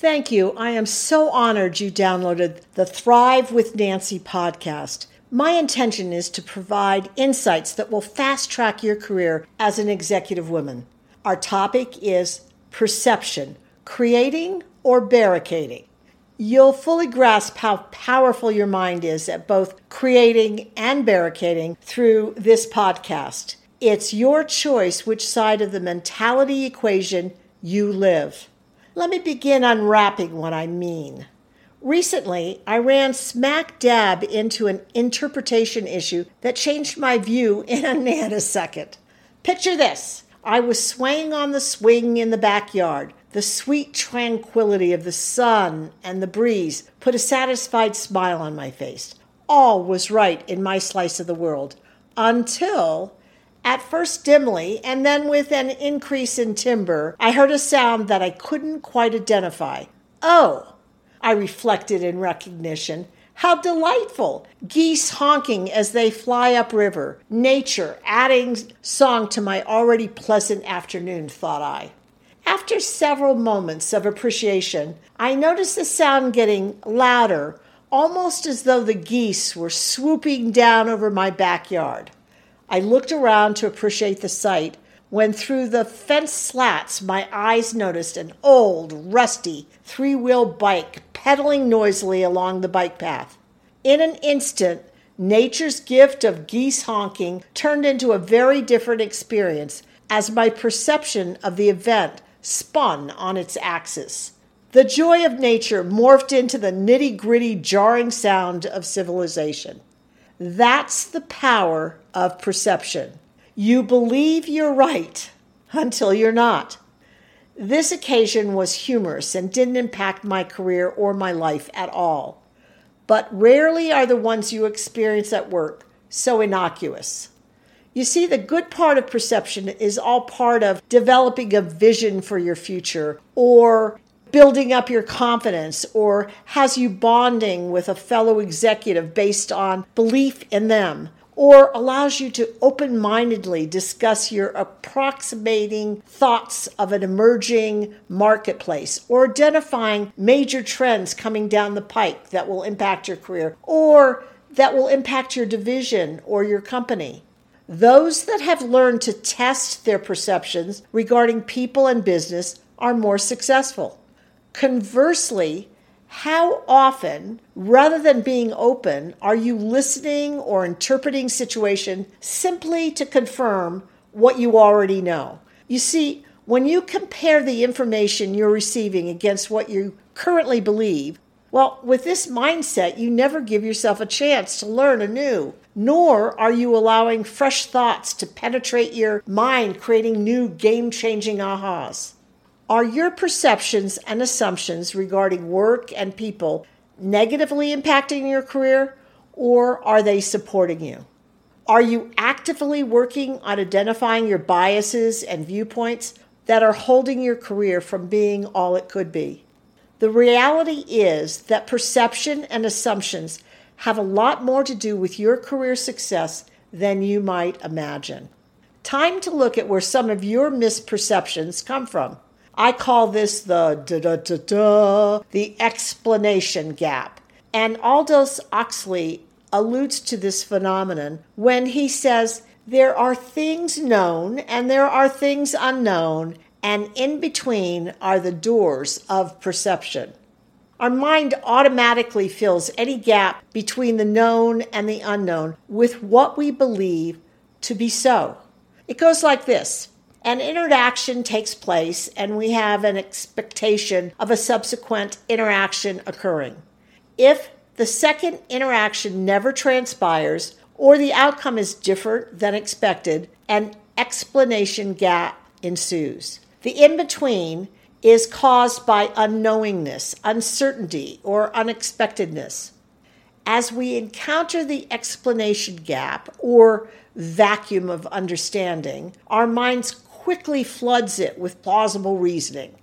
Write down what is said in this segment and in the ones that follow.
Thank you. I am so honored you downloaded the Thrive with Nancy podcast. My intention is to provide insights that will fast track your career as an executive woman. Our topic is perception, creating or barricading. You'll fully grasp how powerful your mind is at both creating and barricading through this podcast. It's your choice which side of the mentality equation you live. Let me begin unwrapping what I mean. Recently, I ran smack dab into an interpretation issue that changed my view in a nanosecond. Picture this I was swaying on the swing in the backyard. The sweet tranquility of the sun and the breeze put a satisfied smile on my face. All was right in my slice of the world until at first dimly, and then with an increase in timbre, I heard a sound that I couldn't quite identify. Oh, I reflected in recognition. How delightful! Geese honking as they fly upriver. Nature adding song to my already pleasant afternoon, thought I. After several moments of appreciation, I noticed the sound getting louder, almost as though the geese were swooping down over my backyard. I looked around to appreciate the sight when through the fence slats my eyes noticed an old, rusty, three wheel bike pedaling noisily along the bike path. In an instant, nature's gift of geese honking turned into a very different experience as my perception of the event spun on its axis. The joy of nature morphed into the nitty gritty, jarring sound of civilization. That's the power of perception. You believe you're right until you're not. This occasion was humorous and didn't impact my career or my life at all. But rarely are the ones you experience at work so innocuous. You see, the good part of perception is all part of developing a vision for your future or building up your confidence or has you bonding with a fellow executive based on belief in them or allows you to open mindedly discuss your approximating thoughts of an emerging marketplace or identifying major trends coming down the pike that will impact your career or that will impact your division or your company. Those that have learned to test their perceptions regarding people and business are more successful. Conversely, how often, rather than being open, are you listening or interpreting situation simply to confirm what you already know? You see, when you compare the information you're receiving against what you currently believe, well, with this mindset, you never give yourself a chance to learn anew, nor are you allowing fresh thoughts to penetrate your mind, creating new game changing ahas. Are your perceptions and assumptions regarding work and people negatively impacting your career, or are they supporting you? Are you actively working on identifying your biases and viewpoints that are holding your career from being all it could be? The reality is that perception and assumptions have a lot more to do with your career success than you might imagine. Time to look at where some of your misperceptions come from. I call this the da da da da, the explanation gap. And Aldous Huxley alludes to this phenomenon when he says there are things known and there are things unknown, and in between are the doors of perception. Our mind automatically fills any gap between the known and the unknown with what we believe to be so. It goes like this an interaction takes place, and we have an expectation of a subsequent interaction occurring. If the second interaction never transpires, or the outcome is different than expected, an explanation gap ensues. The in between is caused by unknowingness, uncertainty, or unexpectedness. As we encounter the explanation gap or vacuum of understanding, our minds quickly floods it with plausible reasoning.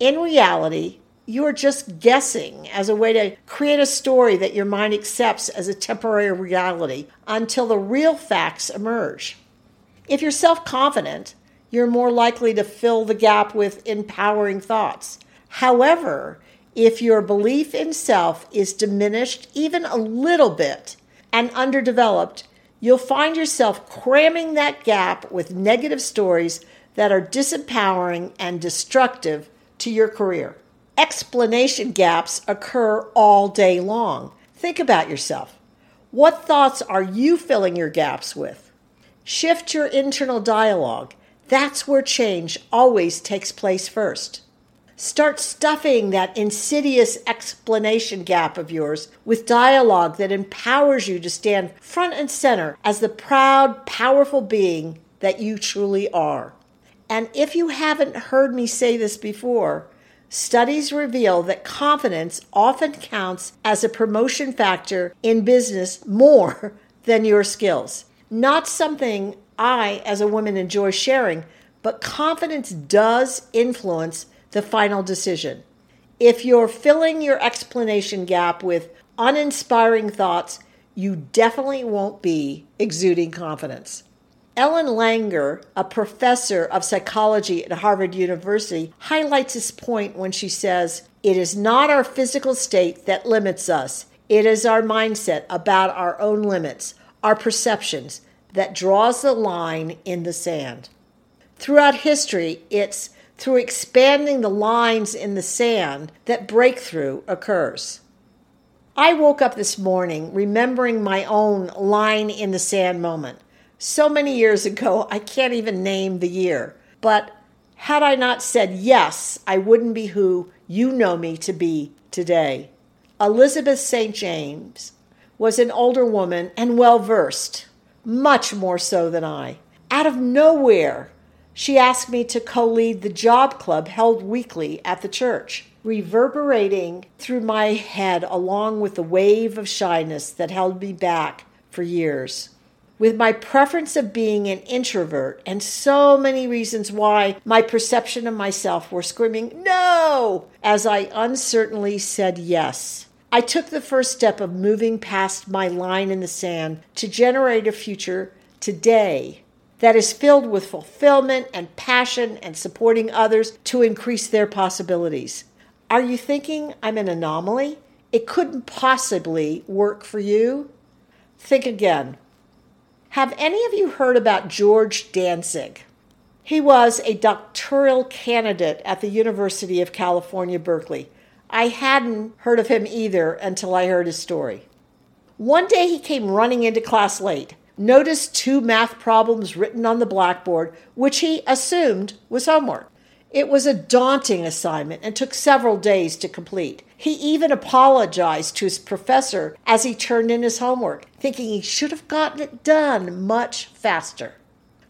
In reality, you are just guessing as a way to create a story that your mind accepts as a temporary reality until the real facts emerge. If you're self confident, you're more likely to fill the gap with empowering thoughts. However, If your belief in self is diminished even a little bit and underdeveloped, you'll find yourself cramming that gap with negative stories that are disempowering and destructive to your career. Explanation gaps occur all day long. Think about yourself. What thoughts are you filling your gaps with? Shift your internal dialogue. That's where change always takes place first. Start stuffing that insidious explanation gap of yours with dialogue that empowers you to stand front and center as the proud, powerful being that you truly are. And if you haven't heard me say this before, studies reveal that confidence often counts as a promotion factor in business more than your skills. Not something I, as a woman, enjoy sharing, but confidence does influence the final decision. If you're filling your explanation gap with uninspiring thoughts, you definitely won't be exuding confidence. Ellen Langer, a professor of psychology at Harvard University, highlights this point when she says, It is not our physical state that limits us, it is our mindset about our own limits, our perceptions, that draws the line in the sand. Throughout history, it's through expanding the lines in the sand that breakthrough occurs. I woke up this morning remembering my own line in the sand moment. So many years ago, I can't even name the year. But had I not said yes, I wouldn't be who you know me to be today. Elizabeth St. James was an older woman and well versed, much more so than I. Out of nowhere, she asked me to co lead the job club held weekly at the church, reverberating through my head along with the wave of shyness that held me back for years. With my preference of being an introvert and so many reasons why my perception of myself were screaming, no, as I uncertainly said yes. I took the first step of moving past my line in the sand to generate a future today that is filled with fulfillment and passion and supporting others to increase their possibilities. Are you thinking I'm an anomaly? It couldn't possibly work for you? Think again. Have any of you heard about George Dantzig? He was a doctoral candidate at the University of California, Berkeley. I hadn't heard of him either until I heard his story. One day he came running into class late noticed two math problems written on the blackboard, which he assumed was homework. It was a daunting assignment and took several days to complete. He even apologized to his professor as he turned in his homework, thinking he should have gotten it done much faster.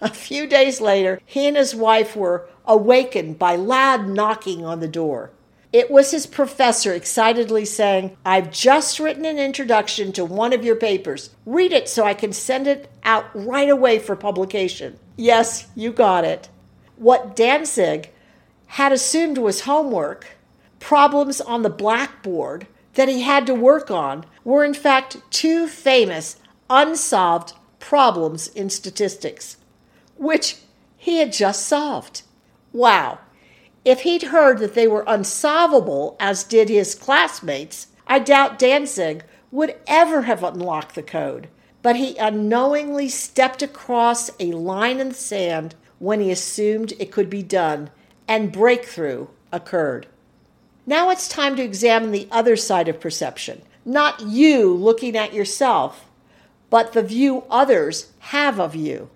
A few days later, he and his wife were awakened by loud knocking on the door. It was his professor excitedly saying, I've just written an introduction to one of your papers. Read it so I can send it out right away for publication. Yes, you got it. What Dantzig had assumed was homework, problems on the blackboard that he had to work on, were in fact two famous unsolved problems in statistics, which he had just solved. Wow. If he'd heard that they were unsolvable, as did his classmates, I doubt Dantzig would ever have unlocked the code. But he unknowingly stepped across a line in the sand when he assumed it could be done, and breakthrough occurred. Now it's time to examine the other side of perception. Not you looking at yourself, but the view others have of you.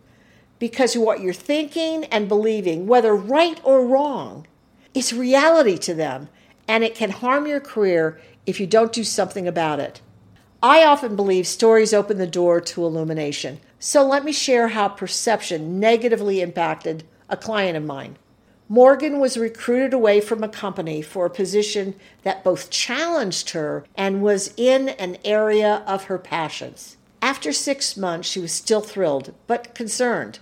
Because what you're thinking and believing, whether right or wrong, is reality to them, and it can harm your career if you don't do something about it. I often believe stories open the door to illumination. So let me share how perception negatively impacted a client of mine. Morgan was recruited away from a company for a position that both challenged her and was in an area of her passions. After six months, she was still thrilled, but concerned.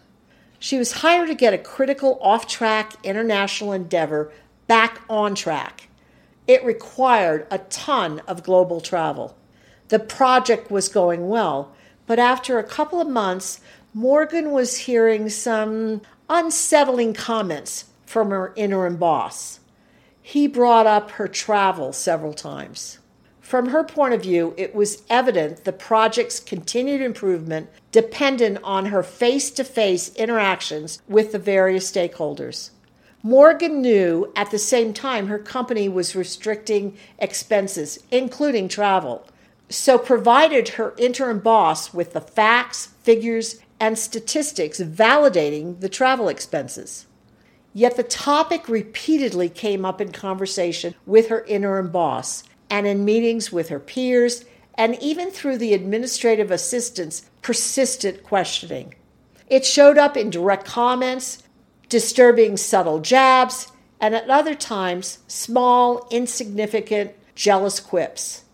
She was hired to get a critical off track international endeavor back on track. It required a ton of global travel. The project was going well, but after a couple of months, Morgan was hearing some unsettling comments from her interim boss. he brought up her travel several times. From her point of view, it was evident the project's continued improvement depended on her face to face interactions with the various stakeholders. Morgan knew at the same time her company was restricting expenses, including travel, so provided her interim boss with the facts, figures, and statistics validating the travel expenses. Yet the topic repeatedly came up in conversation with her interim boss and in meetings with her peers, and even through the administrative assistant's persistent questioning. It showed up in direct comments, disturbing subtle jabs, and at other times, small, insignificant, jealous quips.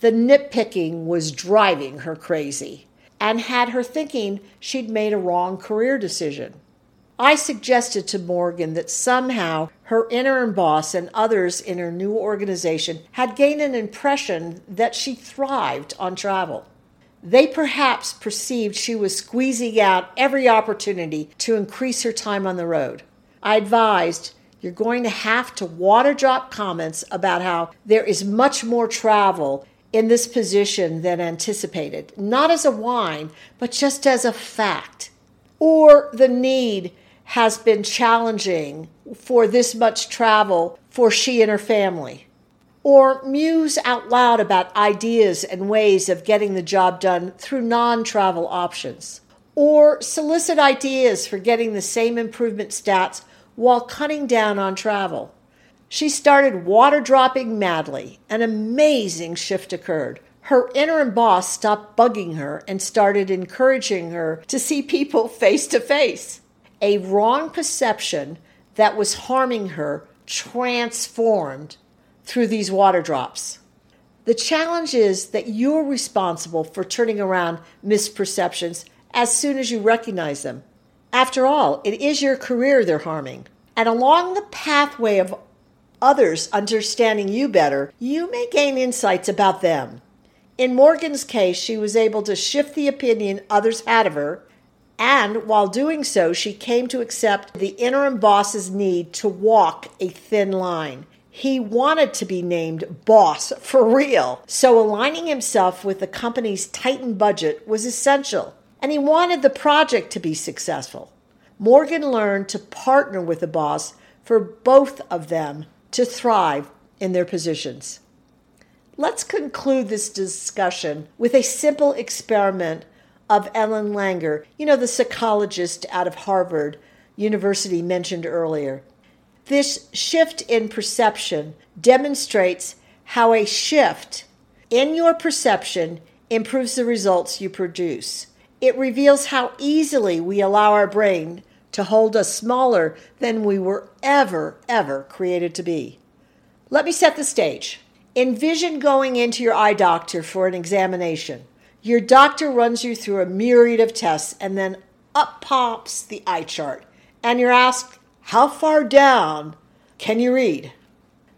The nitpicking was driving her crazy and had her thinking she'd made a wrong career decision. I suggested to Morgan that somehow her interim boss and others in her new organization had gained an impression that she thrived on travel. They perhaps perceived she was squeezing out every opportunity to increase her time on the road. I advised you're going to have to water drop comments about how there is much more travel in this position than anticipated, not as a whine, but just as a fact. Or the need has been challenging for this much travel for she and her family. Or muse out loud about ideas and ways of getting the job done through non travel options. Or solicit ideas for getting the same improvement stats while cutting down on travel. She started water dropping madly. An amazing shift occurred. Her interim boss stopped bugging her and started encouraging her to see people face to face a wrong perception that was harming her transformed through these water drops. The challenge is that you're responsible for turning around misperceptions as soon as you recognize them. After all, it is your career they're harming. And along the pathway of others understanding you better, you may gain insights about them. In Morgan's case, she was able to shift the opinion others had of her and while doing so, she came to accept the interim boss's need to walk a thin line. He wanted to be named boss for real, so aligning himself with the company's tightened budget was essential, and he wanted the project to be successful. Morgan learned to partner with the boss for both of them to thrive in their positions. Let's conclude this discussion with a simple experiment of Ellen Langer, you know, the psychologist out of Harvard University mentioned earlier. This shift in perception demonstrates how a shift in your perception improves the results you produce. It reveals how easily we allow our brain to hold us smaller than we were ever, ever created to be. Let me set the stage. Envision going into your eye doctor for an examination. Your doctor runs you through a myriad of tests, and then up pops the eye chart. And you're asked, How far down can you read?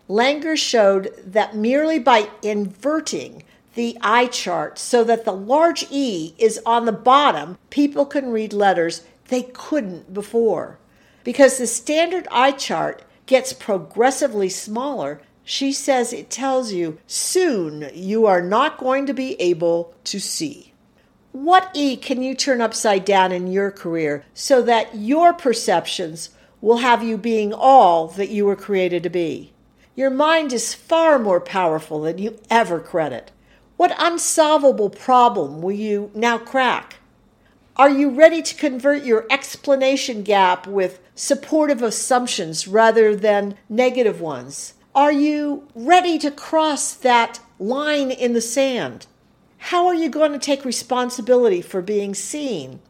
Langer showed that merely by inverting the eye chart so that the large E is on the bottom, people can read letters they couldn't before. Because the standard eye chart gets progressively smaller she says it tells you soon you are not going to be able to see. What E can you turn upside down in your career so that your perceptions will have you being all that you were created to be? Your mind is far more powerful than you ever credit. What unsolvable problem will you now crack? Are you ready to convert your explanation gap with supportive assumptions rather than negative ones? Are you ready to cross that line in the sand? How are you going to take responsibility for being seen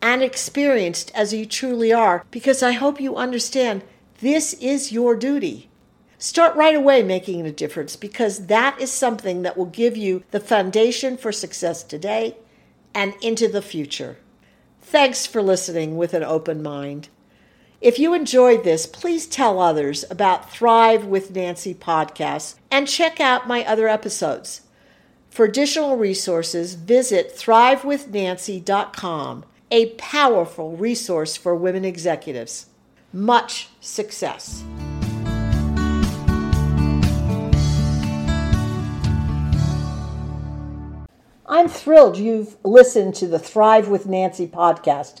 and experienced as you truly are? Because I hope you understand this is your duty. Start right away making a difference because that is something that will give you the foundation for success today and into the future. Thanks for listening with an open mind. If you enjoyed this, please tell others about Thrive with Nancy podcasts and check out my other episodes. For additional resources, visit thrivewithnancy.com, a powerful resource for women executives. Much success. I'm thrilled you've listened to the Thrive with Nancy podcast.